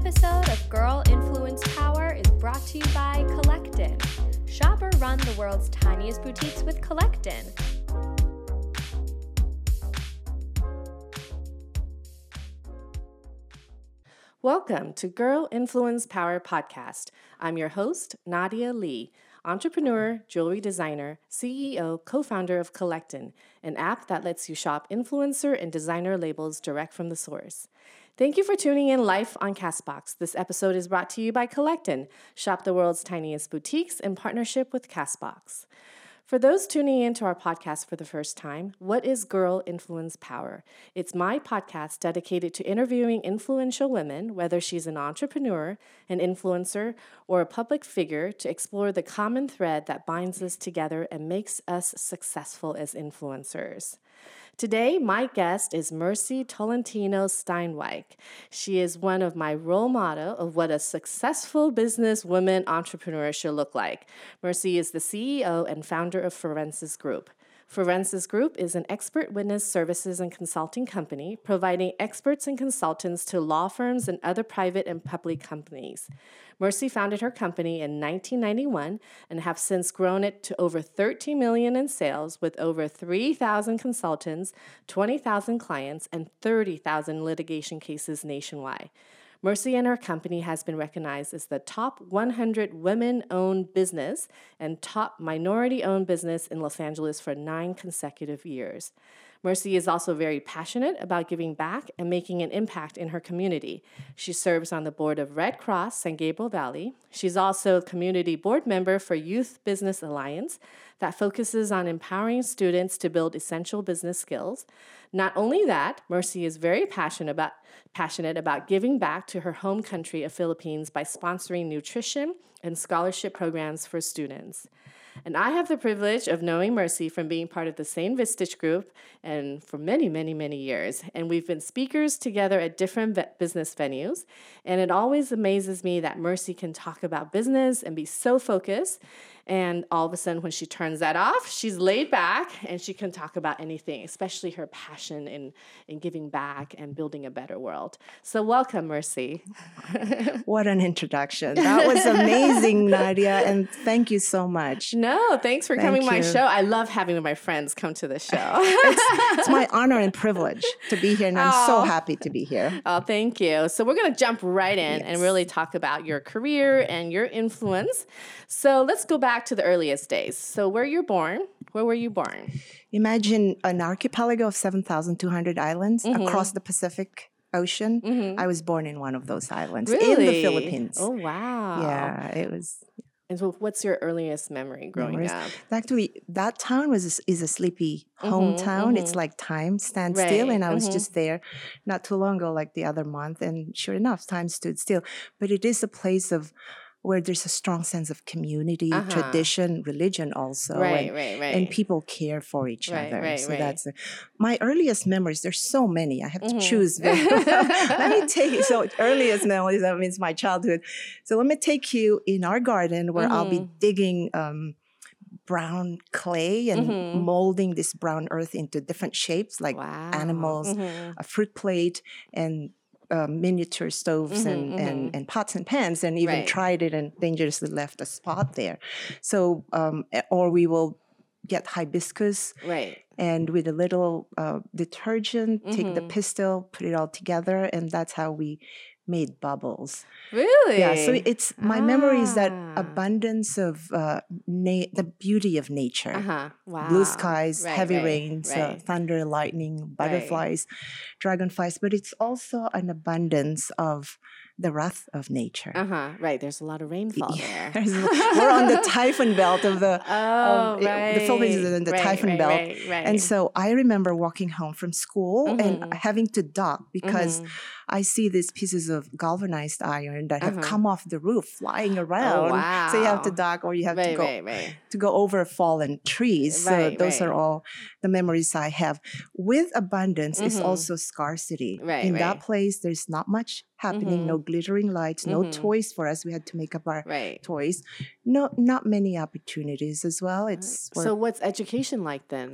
episode of Girl Influence Power is brought to you by Collectin. Shop or run the world's tiniest boutiques with Collectin. Welcome to Girl Influence Power Podcast. I'm your host, Nadia Lee, entrepreneur, jewelry designer, CEO, co founder of Collectin, an app that lets you shop influencer and designer labels direct from the source. Thank you for tuning in live on Castbox. This episode is brought to you by Collectin. Shop the world's tiniest boutiques in partnership with Castbox. For those tuning in to our podcast for the first time, what is Girl Influence Power? It's my podcast dedicated to interviewing influential women, whether she's an entrepreneur, an influencer, or a public figure, to explore the common thread that binds us together and makes us successful as influencers. Today, my guest is Mercy Tolentino Steenwyk. She is one of my role model of what a successful businesswoman entrepreneur should look like. Mercy is the CEO and founder of Forensis Group. Forensis Group is an expert witness services and consulting company providing experts and consultants to law firms and other private and public companies. Mercy founded her company in 1991 and have since grown it to over 13 million in sales with over 3,000 consultants, 20,000 clients, and 30,000 litigation cases nationwide. Mercy and her company has been recognized as the top 100 women owned business and top minority owned business in Los Angeles for nine consecutive years. Mercy is also very passionate about giving back and making an impact in her community. She serves on the board of Red Cross San Gabriel Valley. She's also a community board member for Youth Business Alliance that focuses on empowering students to build essential business skills. Not only that, Mercy is very passionate about, passionate about giving back to her home country of Philippines by sponsoring nutrition and scholarship programs for students. And I have the privilege of knowing Mercy from being part of the same Vistage group and for many, many, many years. And we've been speakers together at different business venues. And it always amazes me that Mercy can talk about business and be so focused. And all of a sudden, when she turns that off, she's laid back and she can talk about anything, especially her passion in, in giving back and building a better world. So, welcome, Mercy. what an introduction. That was amazing, Nadia. And thank you so much. No, thanks for thank coming to my show. I love having my friends come to the show. it's, it's, my honor and privilege to be here. And I'm oh. so happy to be here. Oh, thank you. So, we're going to jump right in yes. and really talk about your career and your influence. So, let's go back back to the earliest days. So, where you're born, where were you born? Imagine an archipelago of 7,200 islands mm-hmm. across the Pacific Ocean. Mm-hmm. I was born in one of those islands really? in the Philippines. Oh, wow. Yeah, it was. And so, what's your earliest memory growing Memories. up? Actually, that town was a, is a sleepy mm-hmm, hometown. Mm-hmm. It's like time stands right. still, and I was mm-hmm. just there not too long ago, like the other month, and sure enough, time stood still. But it is a place of where there's a strong sense of community, uh-huh. tradition, religion also. Right, and, right, right. And people care for each right, other. Right, so right. that's a, my earliest memories. There's so many. I have to mm-hmm. choose. let me take you. so earliest memories. That means my childhood. So let me take you in our garden where mm-hmm. I'll be mm-hmm. digging. Um, brown clay and mm-hmm. molding this brown earth into different shapes like wow. animals, mm-hmm. a fruit plate, and uh, miniature stoves mm-hmm, and, mm-hmm. and, and pots and pans and even right. tried it and dangerously left a spot there. So, um, or we will get hibiscus. Right. And with a little uh, detergent, mm-hmm. take the mm-hmm. pistil, put it all together, and that's how we made bubbles. Really? Yeah. So it's my ah. memory is that ah. abundance of uh, na- the beauty of nature. Uh-huh. Wow. Blue skies, right, heavy right, rains, uh, right. Uh, thunder, lightning, butterflies, dragonflies. But it's also an abundance of the wrath of nature. Uh huh. Right. There's a lot of rainfall yeah. there. we're on the typhoon belt of the. Oh, um, right. the Philippines is in the right, typhoon right, belt, right, right. and so I remember walking home from school mm-hmm. and having to dock because. Mm-hmm I see these pieces of galvanized iron that have uh-huh. come off the roof flying oh, around. Oh, wow. So you have to dock or you have to go to go over fallen trees. so those are all the memories I have. With abundance mm-hmm. is also scarcity. Right, In that place, there's not much happening. Mm-hmm. No glittering lights, no mm-hmm. toys for us. We had to make up our toys. No, not many opportunities as well. It's so. What's education like then?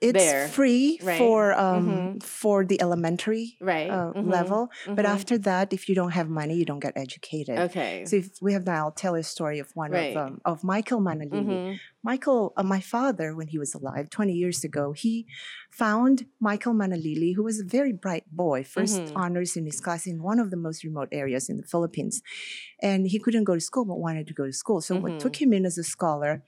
it's there, free right? for um Mhm. for the elementary right uh, Mhm. level, but Mhm. after that, if you don't have money, you don't get educated. okay So if we have now, I'll tell a story of one Right. of um, of Michael Manalili. Michael, uh, my father, when he was alive 20 years ago, he found Michael Manalili, who was a very bright boy, 1st Mhm. honors in his class in one of the most remote areas in the Philippines. And he couldn't go to school, but wanted to go to school. So what took him in as a scholar,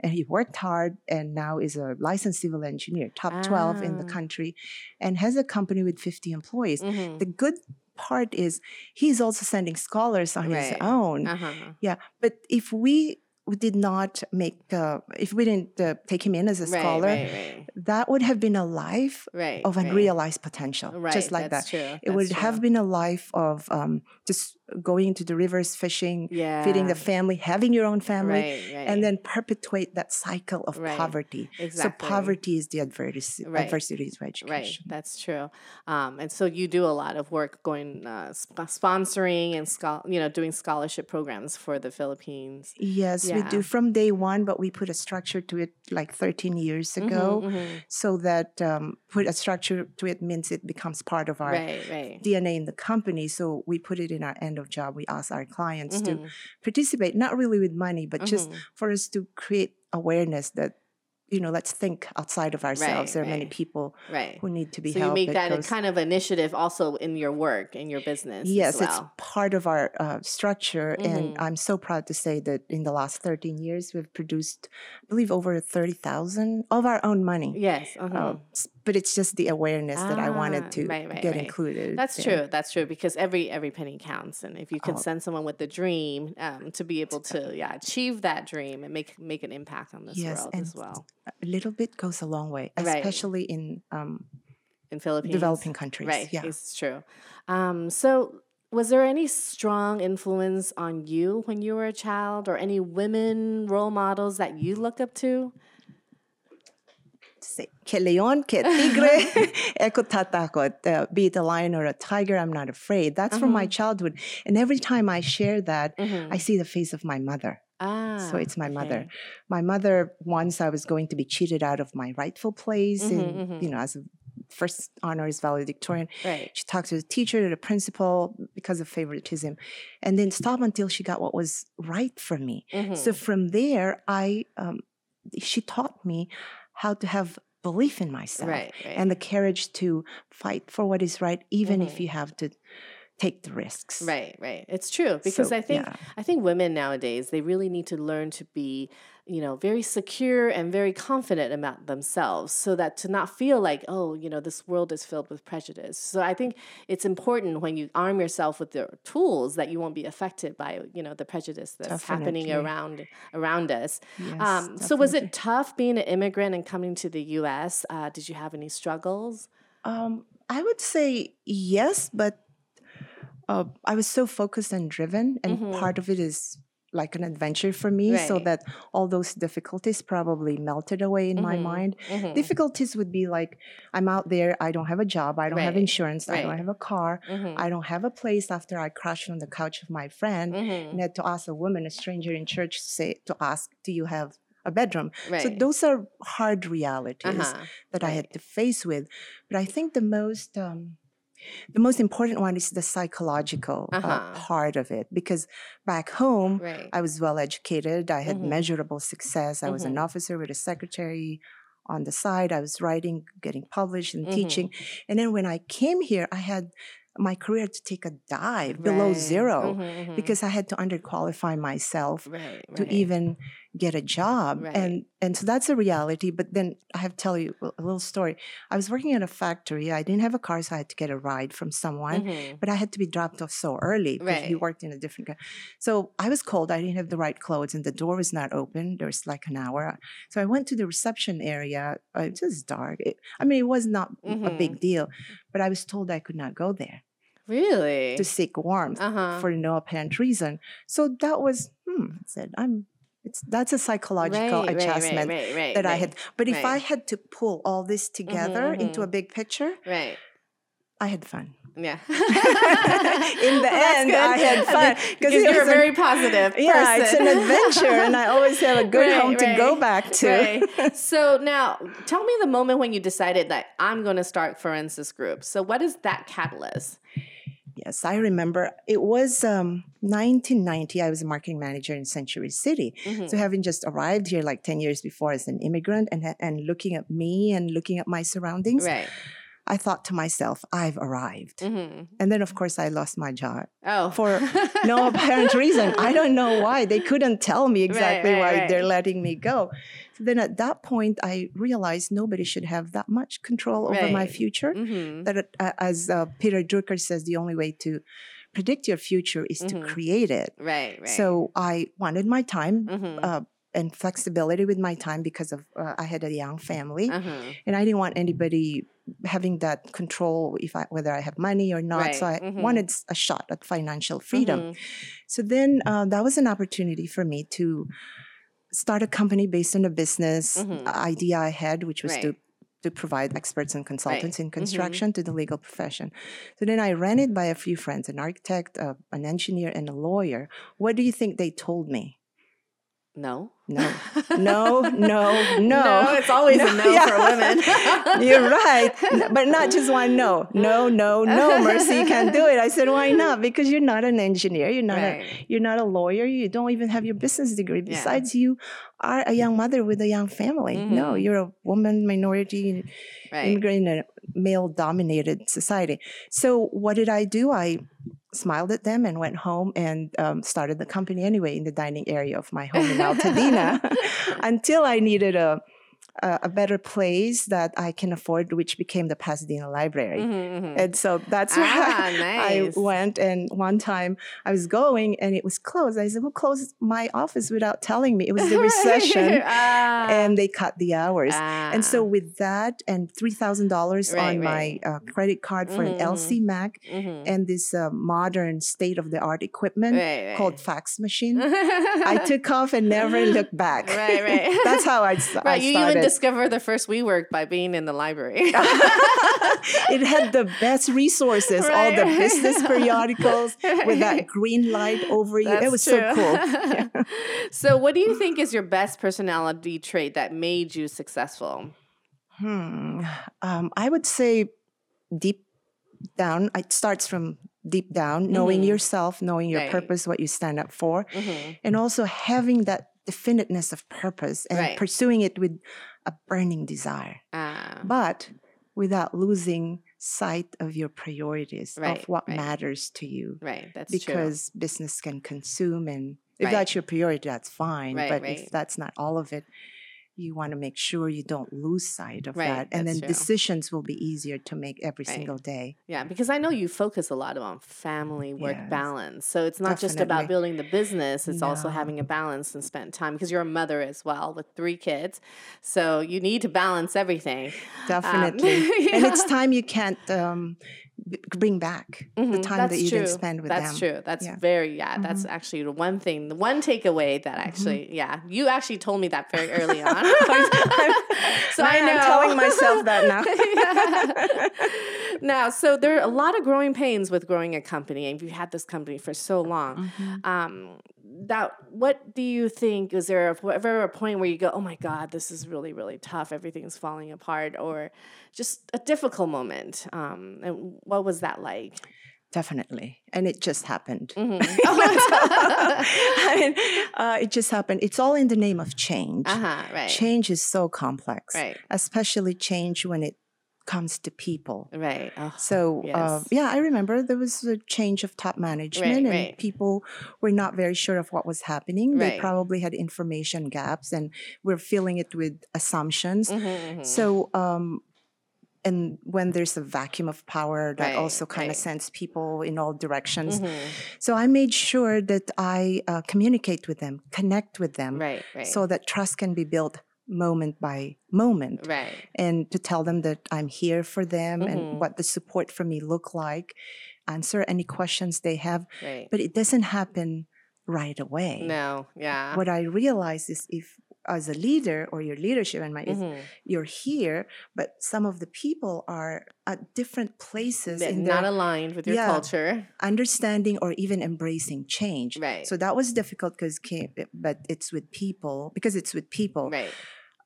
and he worked hard and now is a licensed civil engineer, top 12 in the Ah. country, and has a company with 50 employees. Mhm. The good part is he's also sending scholars on his own. uh-huh Yeah, but if we we did not make, uh, if we didn't uh, take him in as a right, scholar, right right. that would have been a life right of unrealized potential, right just like that's that. true. It would that's have been a life of um, just going to the rivers, fishing, yeah feeding the family, having your own family, right, right. and then perpetuate that cycle of Right. poverty. exactly. So poverty is the adversity, Right. adversities of Right, that's true. Um, and so you do a lot of work going uh, sp- sponsoring and schol- you know doing scholarship programs for the Philippines. Yes, we do from day one, but we put a structure to it like 13 years Mhm, ago. mhm. So that um, put a structure to it means it becomes part of our. DNA in the company. So we put it in our end of job. We ask our clients to Mhm, participate, not really with money, but just mhm. for us to create awareness that, you know, let's think outside of ourselves. there are many people right. who need to be So you make that a goes- kind of initiative also in your work in your business. Yes, as it's part of our uh, structure. And Mhm. I'm so proud to say that in the last 13 years, we've produced, I believe, over 30,000 of our own money. Yes. Uh, mhm. s- but it's just the awareness that I Ah, wanted to right, right, get right. included. That's true. That's true because every every penny counts, and if you can Oh. send someone with a dream um, to be able to yeah achieve that dream and make make an impact on this Yes, world as well A little bit goes a long way, especially in um, in Philippines, developing countries. Right. Yeah. It's true. Um, so. Was there any strong influence on you when you were a child, or any women role models that you look up to? Say, que leon, que tigre, tatakot. Uh, be it a lion or a tiger, I'm not afraid. That's from Uh-huh. my childhood. And every time I share that, Mhm. I see the face of my mother. Ah, So it's my mother. okay. My mother, once I was going to be cheated out of my rightful place, Mhm, in, mhm. you know, as a first honors valedictorian. Right. She talked to the teacher, to the principal because of favoritism, and then stop until she got what was right for me. So Mhm. from there, I um, she taught me how to have belief in myself right. Right. and the courage to fight for what is right, even if Mhm. you have to take the risks. Right, right. It's true because So, I think yeah. I think women nowadays they really need to learn to be, you know, very secure and very confident about themselves so that to not feel like, oh, you know, this world is filled with prejudice. So I think it's important when you arm yourself with the tools that you won't be affected by, you know, the prejudice that's happening around around us. Yes, um, so was it tough being an immigrant and coming to the US? Uh, did you have any struggles? Um, I would say yes, but uh, I was so focused and driven, and Mhm. part of it is like an adventure for me, so that all those difficulties probably melted away in my Mhm, mind. mhm, Difficulties would be like, I'm out there, I don't have a job, I don't have Right, insurance, I don't have a car, mhm, I don't have a place after I crashed on the couch of my friend. mhm. And had to ask a woman, a stranger in church, to say to ask, "Do you have a bedroom?" Right. So those are hard realities Uh-huh. that I had to face with. But I think the most um, the most important one is the psychological uh, Uh-huh. part of it because back home Right. I was well educated. I had Mhm. measurable success. I was an Mhm. officer with a secretary on the side. I was writing, getting published, and Mhm. teaching. And then when I came here, I had my career to take a dive below Right. zero Mhm, mhm. because I had to underqualify myself right, to even get a job Right. and and so that's a reality but then i have to tell you a- a little story i was working at a factory i didn't have a car so i had to get a ride from someone Mhm. but i had to be dropped off so early because we Right. worked in a different co- so i was cold i didn't have the right clothes and the door was not open there was like an hour so i went to the reception area uh, it was dark It- i mean it was not a Mhm. big deal but i was told i could not go there Really? to seek warmth uh-huh. for no apparent reason. So that was, hmm, I said, I'm, it's, that's a psychological right, adjustment right, right, that I had. But if I had to pull all this together into a mhm. big picture, Right. I had fun. Yeah. In the Well, end. I had fun because you're a very an- positive yeah, it's an adventure, and I always have a good Right, home to go back to. Right. So now, tell me the moment when you decided that I'm going to start Forensis Group. So, what is that catalyst? Yes, I remember. It was um, 1990. I was a marketing manager in Century City. Mhm. So having just arrived here like 10 years before as an immigrant and, and looking at me and looking at my surroundings, Right. I thought to myself, I've arrived. hmm And then, of course, I lost my job Oh. for no apparent reason. I don't know why. They couldn't tell me exactly right, why right. they're letting me go. So then at that point, I realized nobody should have that much control over my Right. future. hmm That, uh, as uh, Peter Drucker says, the only way to predict your future is Mhm. to create it. Right. Right. So I wanted my time hmm uh, and flexibility with my time because of uh, I had a young family, uh-huh. and I didn't want anybody having that control if I whether I have money or not. So I Right, mhm. wanted a shot at financial freedom. Mhm. So then uh, that was an opportunity for me to start a company based on a business Mhm. idea I had, which was to Right. to provide experts and consultants in Mhm. construction to the legal profession. So then I ran it by a few friends, an architect, uh, an engineer, and a lawyer. What do you think they told me? No. No, no, no, no. No, it's always a no yeah. for women. You're right. But not just one no. No, no, no, Mercy, you can't do it. I said, why not? Because you're not an engineer. You're not a you're not a lawyer. You don't even have your business degree. Yeah. Besides, you are a young mother with a young family. No, Mhm. you're a woman minority Right. immigrant in a male dominated society. So what did I do? I smiled at them and went home and um, started the company anyway in the dining area of my home in Altadena until I needed a, a a better place that I can afford, which became the Pasadena Library. Mhm, mhm. And so that's where Ah, I nice. went. And one time I was going and it was closed. I said, Who closed my office without telling me? It was the recession. Ah. And they cut the hours. And so Ah. with that and three thousand dollars Right, on right. my uh, credit card for Mhm, an LC Mac Mhm. and this uh, modern state of the art equipment Right, called fax machine, I took off and never looked back. Right, right. That's how I, I Right, you started. Even discovered the first WeWork by being in the library. it had the best resources, all the business periodicals with that green light over you. That's it was true. so cool. so, what do you think is your best personality trait that made you successful? Hmm. Um, I would say deep down, it starts from deep down, knowing Mhm. yourself, knowing your Right. purpose, what you stand up for, Mhm. and also having that definiteness of purpose and Right. pursuing it with a burning desire, Ah, but without losing sight of your priorities Right, of what right. matters to you. right. That's because business can consume and if Right. that's your priority that's fine but if that's not all of it you want to make sure you don't lose sight of Right, that and then true. decisions will be easier to make every Right. single day. Yeah, because I know you focus a lot on family work Yes. balance. So it's not just about building the business, it's also having a balance and spend time because you're a mother as well with three kids. So you need to balance everything. definitely and yeah. it's time you can't um, b- bring back the Mhm, time that's that you true. didn't spend with that's them That's true. That's Yeah. very yeah. That's actually the one thing, the one takeaway that actually yeah. You actually told me that very early on. so I. I'm telling myself that now. Yeah. now, so there are a lot of growing pains with growing a company, and you've had this company for so long. Mhm. Um, that what do you think? Is there a- ever a point where you go, "Oh my God, this is really really tough. Everything's falling apart," or just a difficult moment? Um, and what was that like? Definitely and it just happened Mhm. I mean, uh, it just happened it's all in the name of change uh huh. Right. change is so complex Right. especially change when it comes to people. Right. Oh, So uh, yeah, I remember there was a change of top management, and right. people were not very sure of what was happening. They probably had information gaps, and we're filling it with assumptions. mhm, mhm. So um, and when there's a vacuum of power, that Right, also kind of right. sends people in all directions. Mhm. So I made sure that I uh, communicate with them, connect with them, Right. Right. so that trust can be built moment by moment right. and to tell them that I'm here for them Mhm. and what the support for me look like, answer any questions they have. Right. But it doesn't happen right away. No. Yeah. What I realize is if as a leader or your leadership and my is Mhm. you're here, but some of the people are at different places in not their aligned with your Yeah. culture. understanding or even embracing change. Right. So that was difficult because but it's with people because it's with people. Right.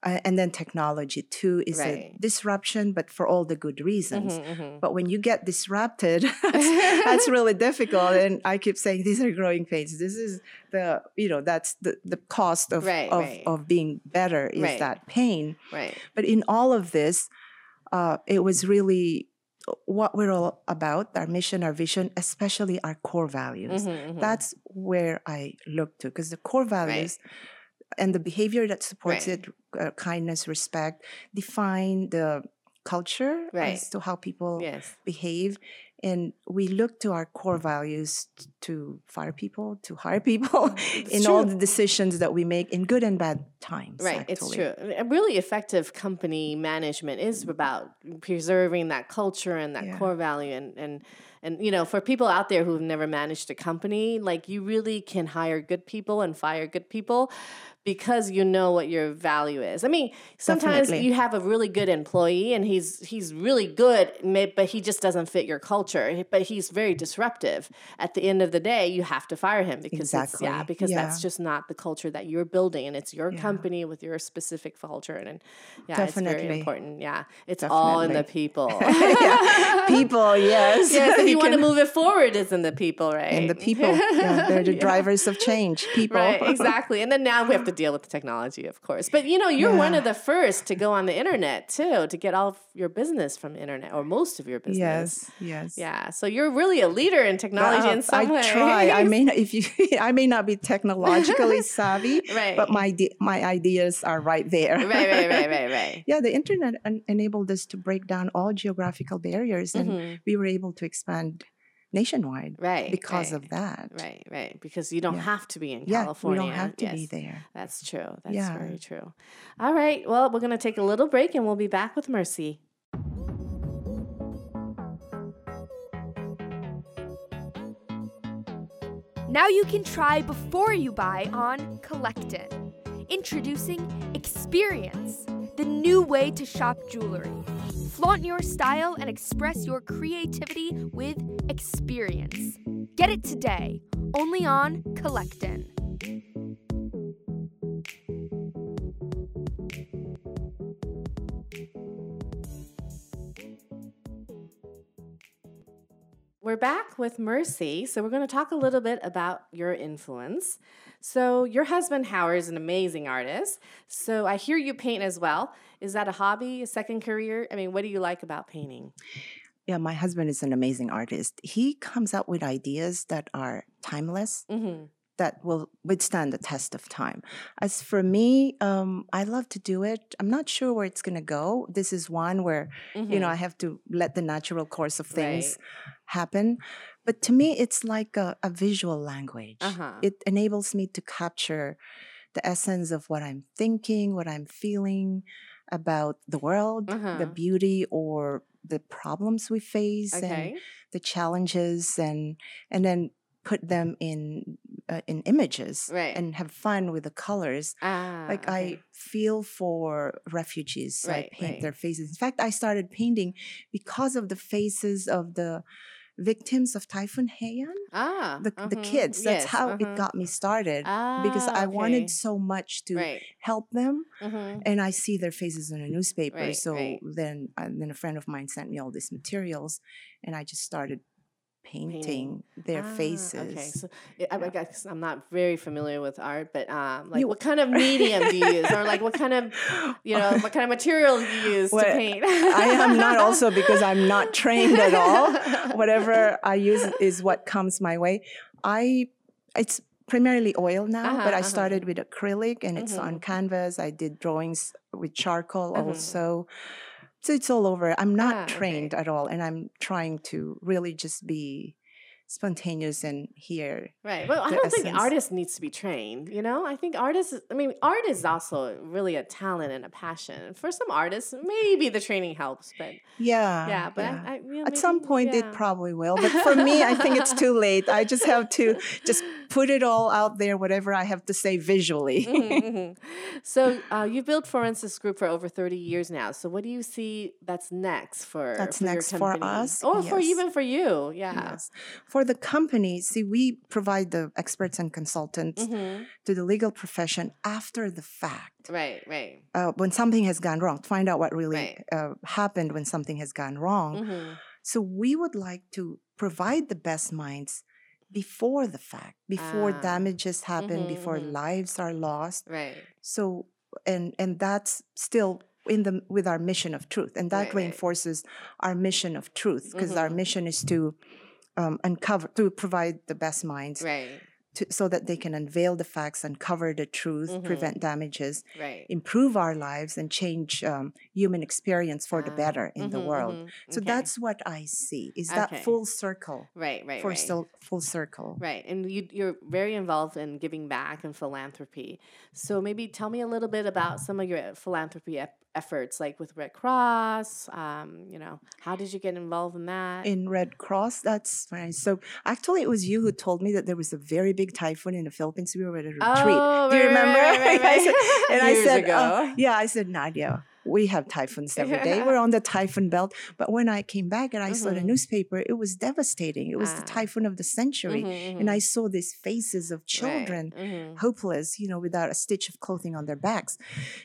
Uh, and then technology too is Right. a disruption, but for all the good reasons. Mhm, mhm. But when you get disrupted, that's, that's really difficult. And I keep saying these are growing pains. This is the you know that's the the cost of Right, of, right. of being better is that pain. Right. But in all of this, uh, it was really what we're all about our mission, our vision, especially our core values. Mhm, mhm. That's where I look to because the core values and the behavior that supports Right. it uh, kindness, respect define the culture Right. as to how people yes. behave. And we look to our core values t- to fire people, to hire people It's in all the decisions that we make in good and bad times. Right, it's true. A really effective company management is about preserving that culture and that Yeah. core value and and and you know, for people out there who've never managed a company, like you really can hire good people and fire good people because you know what your value is. I mean, sometimes Definitely. you have a really good employee and he's he's really good, but he just doesn't fit your culture. But he's very disruptive. At the end of the day, you have to fire him because it's, yeah, Exactly. because that's just not the culture that you're building, and it's your Yeah. company with your specific culture, and, and yeah, it's very Definitely. important. Yeah, it's all in the people. Yeah. People, yes. yes, if you, want to move it forward, it's in the people, right? And the people, yeah, they're the Yeah. drivers of change. People. Right, exactly. And then now we have to deal with the technology, of course. But you know, you're one of the first to go on the internet too, to get all of your business from the internet or most of your business. Yes, yes. Yeah. So you're really a leader in technology Uh, in some I way. try. I may not, if you, I may not be technologically savvy, Right. but my my ideas are right there. right, right, right, right, right. yeah, the internet en- enabled us to break down all geographical barriers, and Mhm. we were able to expand nationwide Right. because right. of that. Right, right. Because you don't Yeah. have to be in Yeah, California. we don't have to yes. be there. That's true. That's Yeah. very true. All right. Well, we're going to take a little break and we'll be back with Mercy. Now you can try before you buy on Collectin. Introducing Experience, the new way to shop jewelry. Flaunt your style and express your creativity with experience. Get it today, only on Collectin. We're back with Mercy. So, we're going to talk a little bit about your influence. So, your husband, Howard, is an amazing artist. So, I hear you paint as well. Is that a hobby, a second career? I mean, what do you like about painting? Yeah, my husband is an amazing artist. He comes up with ideas that are timeless, Mm-hmm. that will withstand the test of time. As for me, um, I love to do it. I'm not sure where it's going to go. This is one where, you know, I have to let the natural course of things happen. But to me, it's like a, a visual language. Uh-huh. It enables me to capture the essence of what I'm thinking, what I'm feeling about the world, Uh-huh. the beauty or the problems we face, and the challenges, and and then put them in uh, in images Right. and have fun with the colors Ah, like okay. I feel for refugees. Right, I paint right. their faces. In fact, I started painting because of the faces of the victims of Typhoon Haiyan, ah, the, the mhm, kids. That's yes, how uh-huh. it got me started Ah, because I okay. wanted so much to Right. help them. mhm. And I see their faces in a newspaper. Right, so right. then, uh, then a friend of mine sent me all these materials, and I just started painting, their Ah, faces. Okay, so I, I guess I'm not very familiar with art, but um, like You- what kind of medium do you use, or like what kind of, you know, what kind of material do you use Well, to paint? I am not also because I'm not trained at all. Whatever I use is what comes my way. I it's primarily oil now, Uh-huh, but I uh-huh. started with acrylic and it's on Mhm. canvas. I did drawings with charcoal Mhm. also. So it's all over. I'm not Ah, okay. trained at all and I'm trying to really just be spontaneous and here. Right. Well, I don't think essence. artist needs to be trained. You know, I think artists. I mean, art is also really a talent and a passion. For some artists, maybe the training helps, but yeah yeah. But yeah. I, I, you know, at some point yeah. it probably will but for me i think it's too late i just have to just put it all out there whatever i have to say visually Mhm, mhm. So uh, you built Forensis Group for over thirty years now. So what do you see that's next for That's for next for us? or for even for you? Yeah. yes for the company see we provide the experts and consultants Mhm. to the legal profession after the fact Right. Right. uh, when something has gone wrong find out what really Right. uh, happened when something has gone wrong Mhm. so we would like to provide the best minds before the fact before Ah. damages happen Mhm, before mhm. lives are lost Right. so and and that's still in the with our mission of truth and that Right, right. reinforces our mission of truth because our Mhm. mission is to um, uncover to provide the best minds Right. to, so that they can unveil the facts uncover the truth Mhm. prevent damages Right. improve our lives and change um, human experience for the Ah, better in the mhm, world mhm. so Okay. that's what i see is that full circle right. Right. for right. still full circle Right, and you, you're very involved in giving back and philanthropy. So maybe tell me a little bit about some of your philanthropy ep- efforts, like with Red Cross. Um, you know, how did you get involved in that? in Red Cross. That's right. So actually, it was you who told me that there was a very big typhoon in the Philippines. We were at a retreat. Oh, Do you right, remember? right, right, I said- and I said, ago. uh, yeah, I said, Nadia, we have typhoons every day. We're on the typhoon belt. But when I came back and I saw the Mhm. newspaper, it was devastating. It was the Ah. typhoon of the century. Mhm, And. I saw these faces of Right, children. mhm. Hopeless, you know, without a stitch of clothing on their backs.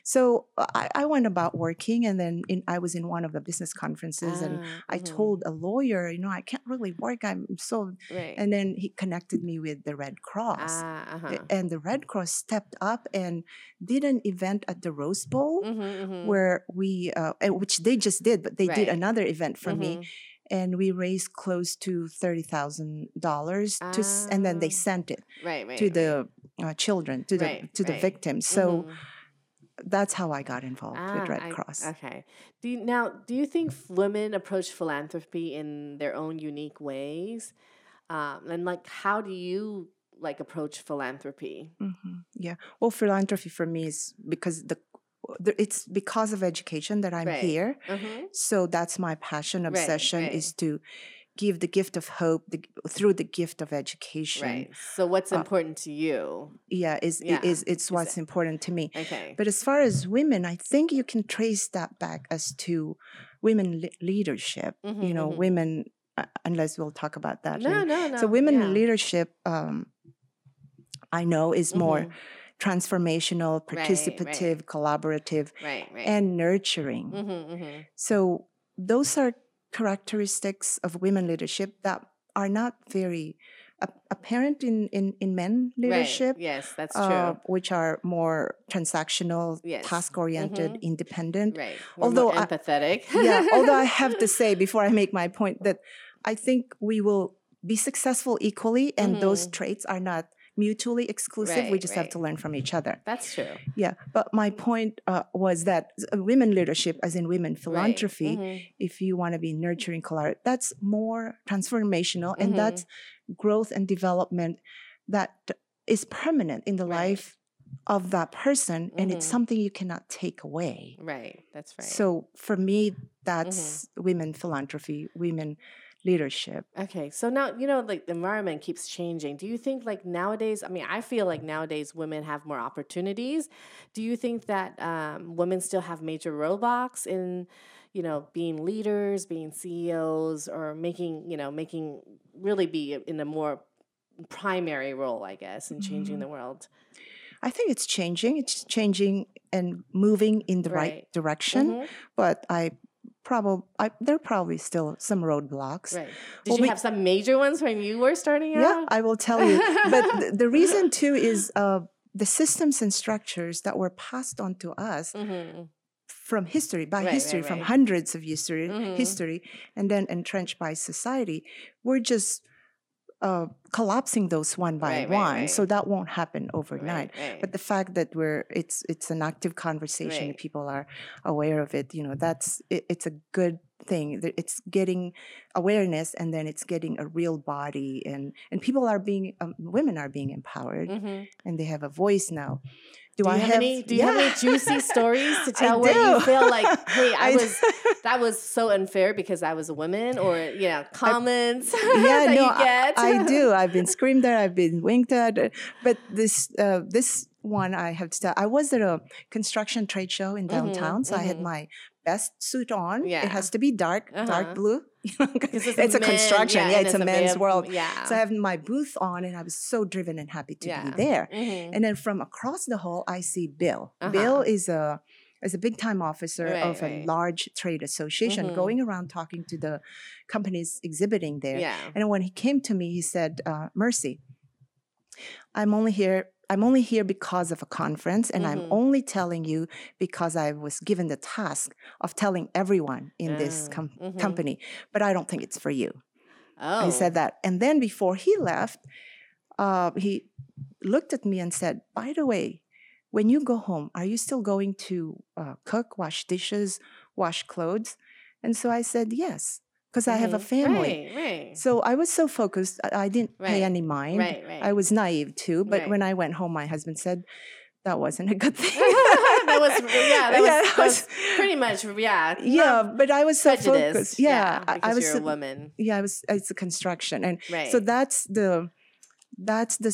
So uh, I, I went about working, and then in, I was in one of the business conferences, and Ah, I mhm. told a lawyer, you know, I can't really work. I'm so right. and then he connected me with the Red Cross. ah, uh-huh. And the Red Cross stepped up and did an event at the Rose Bowl Mhm, mhm. where we, uh, uh, which they just did, but they did another event for me. Mhm. And we raised close to $30,000 to, and then they Ah. sent it right, right, to right. the uh, children, to the, Right, to the victims. So Mhm. that's how I got involved Ah, with Red I- Cross. Okay. Do you, now, do you think women approach philanthropy in their own unique ways? Um, and like, how do you like approach philanthropy? hmm Yeah. Well, philanthropy for me is because the it's because of education that I'm Right. here. Mhm. So that's my passion, obsession right. is to give the gift of hope the, through the gift of education. Right. So, what's Uh, important to you? Yeah, is Yeah, is it's what's important to me. Okay. But as far as women, I think you can trace that back as to women le- leadership. Mhm, you know, mhm. women. Uh, unless we'll talk about that. no, later. no, no. So women yeah. leadership, um, I know, is more Transformational, Right, right. participative, collaborative, Right, right. and nurturing. mm-hmm, mm-hmm. So those are characteristics of women leadership that are not very apparent in, in, in men leadership, Right. Yes, that's true. uh, which are more transactional, Yes. task oriented, Mhm. independent. right. We're although more I- empathetic. yeah, although I have to say before I make my point that I think we will be successful equally, and those Mhm. traits are not mutually exclusive. we Right, just have to learn from each other. that's true. Yeah, but my point uh, was that uh, women leadership, as in women Right. philanthropy, Mhm. if you want to be nurturing collaborative, that's more transformational and Mhm. that's growth and development that is permanent in the Right. life of that person and it's Mhm. something you cannot take away. Right. That's right. So for me, that's women philanthropy, women leadership. Okay, so now you know, like the environment keeps changing. Do you think, like nowadays? I mean, I feel like nowadays women have more opportunities. Do you think that um, women still have major roadblocks in, you know, being leaders, being CEOs, or making, you know, making really be in a more primary role, I guess, in changing Mhm. the world? I think it's changing. It's changing and moving in the right, Right. direction. Mhm, But I probably, there are probably still some roadblocks. Right. Did Well, you we- have some major ones when you were starting out? Yeah, I will tell you. but th- the reason too is uh, the systems and structures that were passed on to us hmm from history, by Right, history, right, from hundreds of history, Mhm. history, and then entrenched by society, were just uh, collapsing those one by Right, right, one. So that won't happen overnight. Right, right. But the fact that we're it's it's an active conversation, Right. people are aware of it. You know, that's it, it's a good thing. It's getting awareness, and then it's getting a real body, and and people are being um, women are being empowered, Mhm. and they have a voice now. Do, Do I you have, any? Do you have any juicy stories to tell where you feel like, hey, I, I was that was so unfair because I was a woman, or you know, comments yeah, that no, you I- get? I, do. I've been screamed at. I've been winked at. uh, But this uh, this one, I have to tell. I was at a construction trade show in downtown, so I had mhm. my best suit on. Yeah. It has to be dark, Uh-huh. dark blue. it's, a a men- construction. Yeah, and it's, a men's world. Yeah. So I have my booth on, and I was so driven and happy to Yeah. be there. Mhm. And then from across the hall, I see Bill. Uh-huh. Bill is a is a big time officer Right, of a right. large trade association, Mhm. going around talking to the companies exhibiting there. Yeah. And when he came to me, he said, uh, "Mercy, I'm only here. I'm only here because of a conference, and I'm Mhm. only telling you because I was given the task of telling everyone in this Ah, com- mhm. company. But I don't think it's for you." Oh. He said that, and then before he left, uh, he looked at me and said, "By the way." When you go home, are you still going to uh, cook, wash dishes, wash clothes? And so I said, yes, because I have a Mhm. family. Right. Right. So I was so focused, I, I didn't Right. pay any mind. Right. Right. I was naive too. But Right. when I went home, my husband said, that wasn't a good thing. that was yeah. That was, Yeah, that was pretty much yeah. yeah, but I was so focused. Yeah, I- I was. you're a woman. Yeah, I was. It's a construction, and Right. so that's the that's the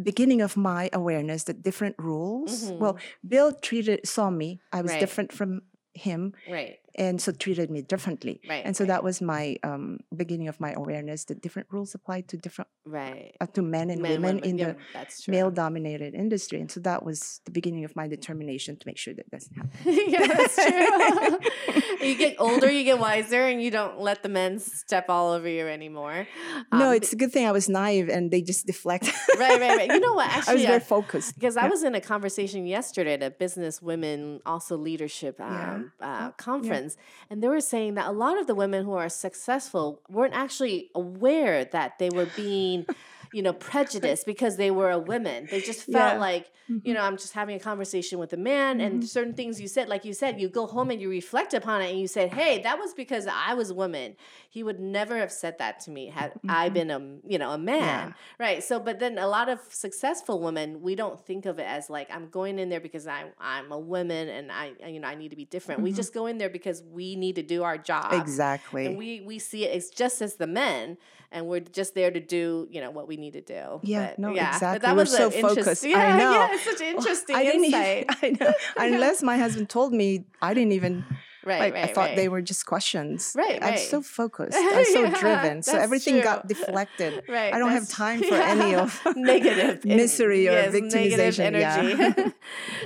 beginning of my awareness that different rules. Well, Bill treated saw me. I was Right. different from him, right. And so treated me differently. Right. And so right, that was my um, beginning of my awareness that different rules apply to different right. uh, to men and Men, women in yeah, the that's male-dominated industry, and so that was the beginning of my determination to make sure that doesn't happen. yeah, that's true. you get older, you get wiser, and you don't let the men step all over you anymore. no, Um, it's a good thing I was naive and they just deflect. right, right, right. You know what? actually I was very uh, focused. because I was in a conversation yesterday at a business women also leadership um, Yeah. uh, conference, and they were saying that a lot of the women who are successful weren't actually aware that they were being, you know, prejudiced because they were a woman. They just felt Yeah. like, you mm-hmm. know, I'm just having a conversation with a man, and mm-hmm. certain things you said, like you said, you go home and you reflect upon it, and you said, "Hey, that was because I was a woman." He would never have said that to me had I mm-hmm. been a, you know, a man. Right. So, but then a lot of successful women, we don't think of it as like I'm going in there because I'm I'm a woman and I you know I need to be different. We just go in there because we need to do our job. Exactly. And we we see it as just as the men, and we're just there to do you know what we need to do. Yeah, But, no, But exactly. that We're was so focused. I Yeah, know. yeah, it's such interesting I didn't insight. Even, I know. Unless my husband told me, I didn't even. right, like right, I thought right. they were just questions. Right, I'm so focused. I'm so Yeah, driven. So everything got deflected. Right. I don't have time for any of negative misery or yes, Negative victimization, yeah. energy.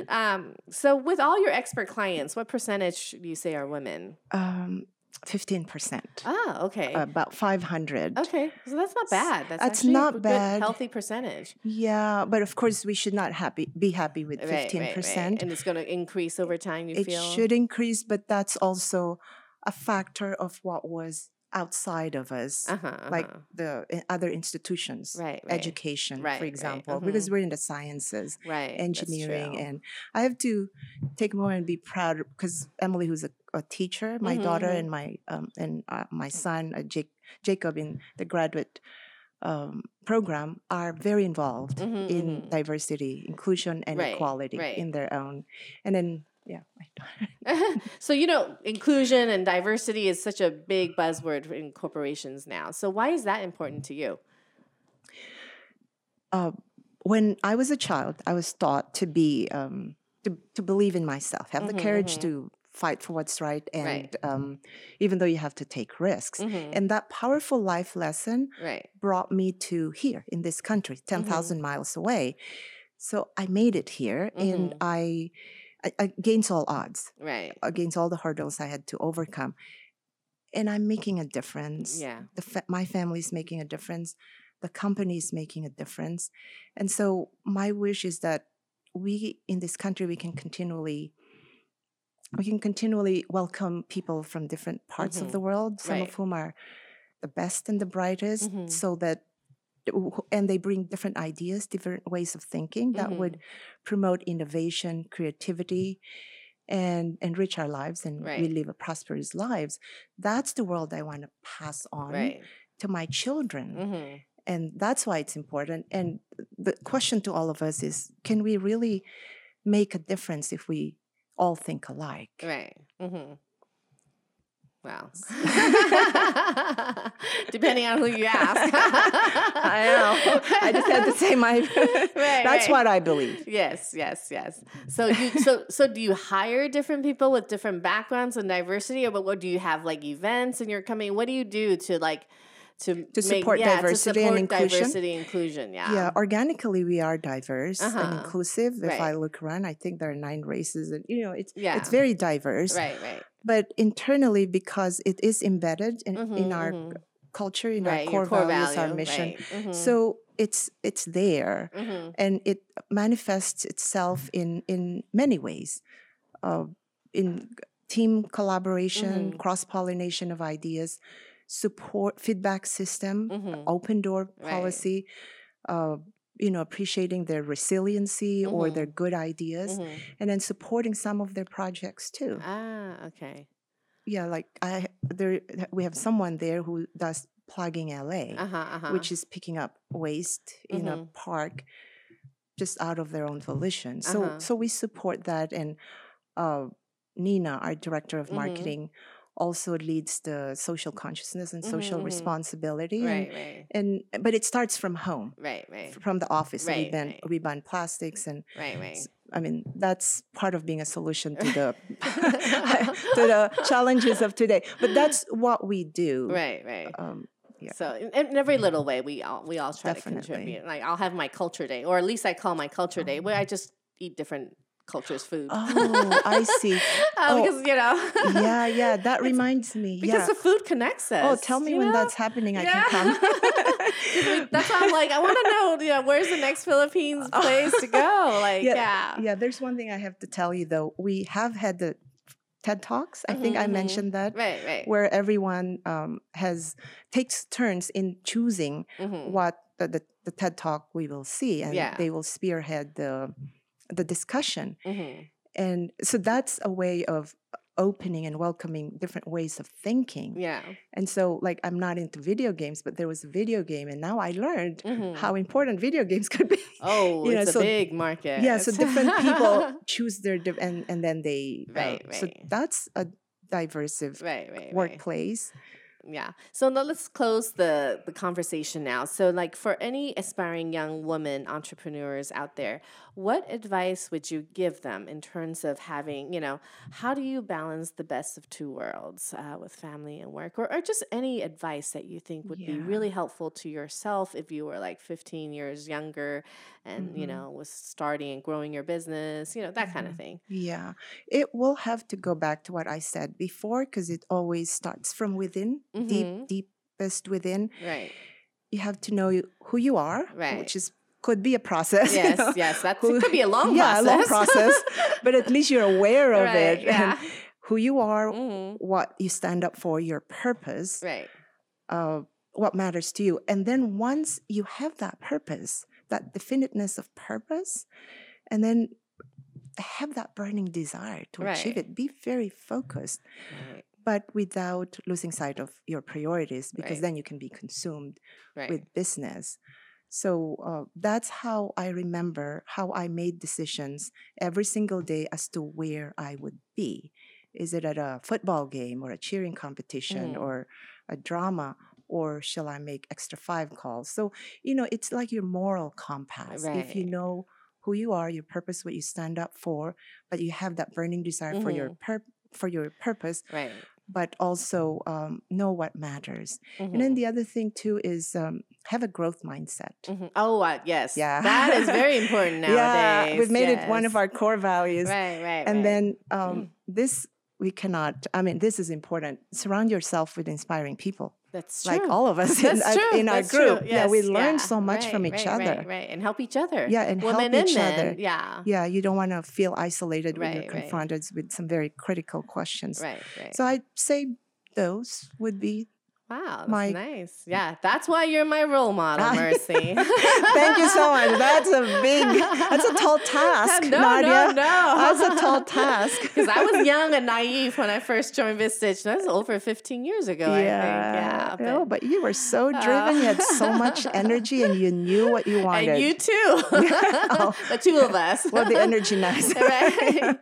um, so, with all your expert clients, what percentage do you say are women? um, 15%. Ah, okay. About 500. okay, so that's not bad. That's, That's actually not bad. healthy percentage. Yeah, but of course we should not happy be happy with Right, 15%. right, right. And it's going to increase over time. You it feel it should increase, but that's also a factor of what was outside of us, uh-huh, like uh-huh. the i- other institutions, Right, right. education, Right, for example, mhm. because we're in the sciences, right engineering, and I have to take a moment and be proud because Emily, who's a, a teacher, my Mhm, daughter, mhm. and my um, and uh, my son, uh, Jake, Jacob, in the graduate. Um, program are very involved Mhm, in mhm. diversity, inclusion, and Right, equality right. in their own. And then, yeah, so you know inclusion and diversity is such a big buzzword in corporations now so why is that important to you uh, when I was a child, I was taught to be um, to to believe in myself, have Mhm, the courage mhm. to fight for what's right, and Right. um, even though you have to take risks. Mhm. And that powerful life lesson right brought me to here in this country, ten Mm-hmm. miles away. So I made it here, and Mhm. I, I against all odds, right against all the hurdles I had to overcome, and I'm making a difference yeah the fa- my family's making a difference the company's making a difference and so my wish is that we in this country we can continually we can continually welcome people from different parts Mhm. of the world some Right. of whom are the best and the brightest Mhm. so that and they bring different ideas, different ways of thinking that would Mm-hmm. promote innovation, creativity, and enrich our lives and we live a prosperous lives. That's the world I want to pass on Right. to my children. Mm-hmm. And that's why it's important. And the question to all of us is can we really make a difference if we all think alike? Right. Mm-hmm. Wow. Depending on who you ask. I know. I just had to say my. Right, That's right. what I believe. Yes, yes, yes. So you so so do you hire different people with different backgrounds and diversity, or what, what do you have like events and you're coming What do you do to like to To make- support yeah, diversity to and inclusion? Diversity inclusion, yeah. Yeah, organically we are diverse Uh-huh. and inclusive. If I look around, I think there are nine races, and you know, it's Yeah. it's very diverse. Right, right. But internally, because it is embedded in, in Mhm, our mhm. culture, in right, our your core, values, our mission, right. Mhm, so it's it's there. mhm. and it manifests itself in in many ways uh, in team collaboration Mhm. cross pollination of ideas support feedback system Mhm. open door Right. policy uh, you know appreciating their resiliency or their good ideas Mhm. and then supporting some of their projects too Ah, okay. yeah like i there we have someone there who does plugging la Uh huh. Uh-huh. which is picking up waste in a Mhm. park just out of their own volition. So Uh-huh. so we support that and uh, Nina, our director of Mhm. marketing, also leads the social consciousness and social Mhm, mhm. responsibility. right, And, right, and but it starts from home, right, right, from the office. So we ban right. we ban plastics and right, right. I mean that's part of being a solution to the to the challenges of today. But that's what we do. Right, right. Um, yeah. So in, in every little way, we all we all try Definitely. to contribute. Like I'll have my culture day, or at least I call my culture day, where I just eat different cultures' food. Oh, I see. Uh, Oh, because you know, yeah, yeah. That reminds me. because yeah. the food connects us. Oh, tell me when know? that's happening. I Yeah. can come. we- that's why I'm like, I want to know, you know, where's the next Philippines place to go? Like, Yeah, yeah, yeah, there's one thing I have to tell you though. We have had the TED Talks. I think Mhm, I mhm. mentioned that. right, right. Where everyone um, has takes turns in choosing Mhm. what the, the, the TED Talk we will see, and Yeah. they will spearhead the the discussion. Mhm. And so that's a way of opening and welcoming different ways of thinking. Yeah. And so, like, I'm not into video games, but there was a video game, and now I learned Mhm. how important video games could be. Oh, you know, it's so- a big market. yeah so different people choose their diff- and and then they uh, Right, so that's a diverse right, right, right. Yeah. So now let's close the the conversation now. So like for any aspiring young woman entrepreneurs out there, what advice would you give them in terms of having, you know, how do you balance the best of two worlds uh, with family and work or, or just any advice that you think would be really helpful to yourself if you were like 15 years younger and, you Mhm. know, was starting and growing your business, you know, that kind of thing. yeah it will have to go back to what i said before because it always starts from within Mhm. deep deepest within Right. you have to know who you are Right. which is could be a process you Yes, know, yes. That could be a long yeah process. a long process but at least you're aware of Right, it yeah. and who you are Mhm. what you stand up for your purpose Right. uh, what matters to you. And then once you have that purpose, that definiteness of purpose, and then have that burning desire to achieve it, be very focused, Right. But without losing sight of your priorities, because Right. then you can be consumed Right. with business. So uh, that's how I remember how I made decisions every single day as to where I would be. Is it at a football game or a cheering competition Mhm. or a drama? Or shall I make extra five calls? So, you know, it's like your moral compass. If you know who you are, your purpose, what you stand up for, but you have that burning desire for your Mhm. pur- for your purpose, Right. But also um, know what matters. And then Mhm. the other thing too is um, have a growth mindset. Mhm. Oh, uh, yes. Yeah. That is very important nowadays. Yeah, we've made it one of our core values. Right, right. and right. then um, this we cannot. I mean, this is important. Surround yourself with inspiring people, that's true. like all of us in, That's true. in our that's group. Yeah, we learn yeah. so much Right, from each right, other. Right, right, and help each other. Yeah, and help Women and each men. other. Yeah. Yeah, you don't want to feel isolated when you're right. confronted with some very critical questions. Right, right. So I'd say those would be Wow, that's My- nice. Yeah, that's why you're my role model. Mercy. Thank you so much. That's a big, that's a tall task, no, Nadia. no, no. That's a tall task. Because I was young and naive when I first joined Vistage. That was over 15 years ago, I think. Yeah. no, but you were so uh, driven. you had so much energy, and you knew what you wanted. and you too. Oh. the two of us. well, the energy nice. right?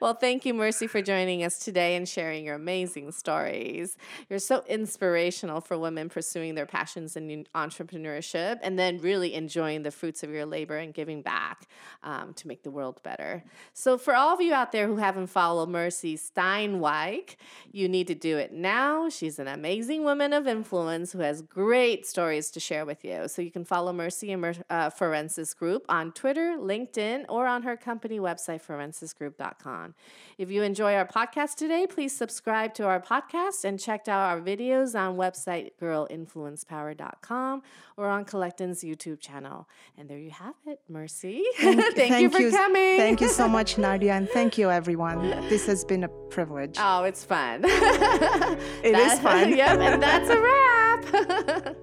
Well, thank you, Mercy, for joining us today and sharing your amazing stories. You're so inspirational for women pursuing their passions in entrepreneurship and then really enjoying the fruits of your labor and giving back um, to make the world better. So, for all of you out there who haven't followed Mercy Steenwyk, you need to do it now. She's an amazing woman of influence who has great stories to share with you. So, you can follow Mercy and Mer- uh, Forensis Group on Twitter, LinkedIn, or on her company website, forensisgroup.com. If you enjoy our podcast today, please subscribe to our podcast and check out our videos on website girlinfluencepower.com or on Collectin's YouTube channel. And there you have it, Mercy. Thank, you for coming. Thank you so much, Nadia, and thank you, everyone. This has been a privilege. Oh, it's fun. It is That- fun. yep, and that's a wrap.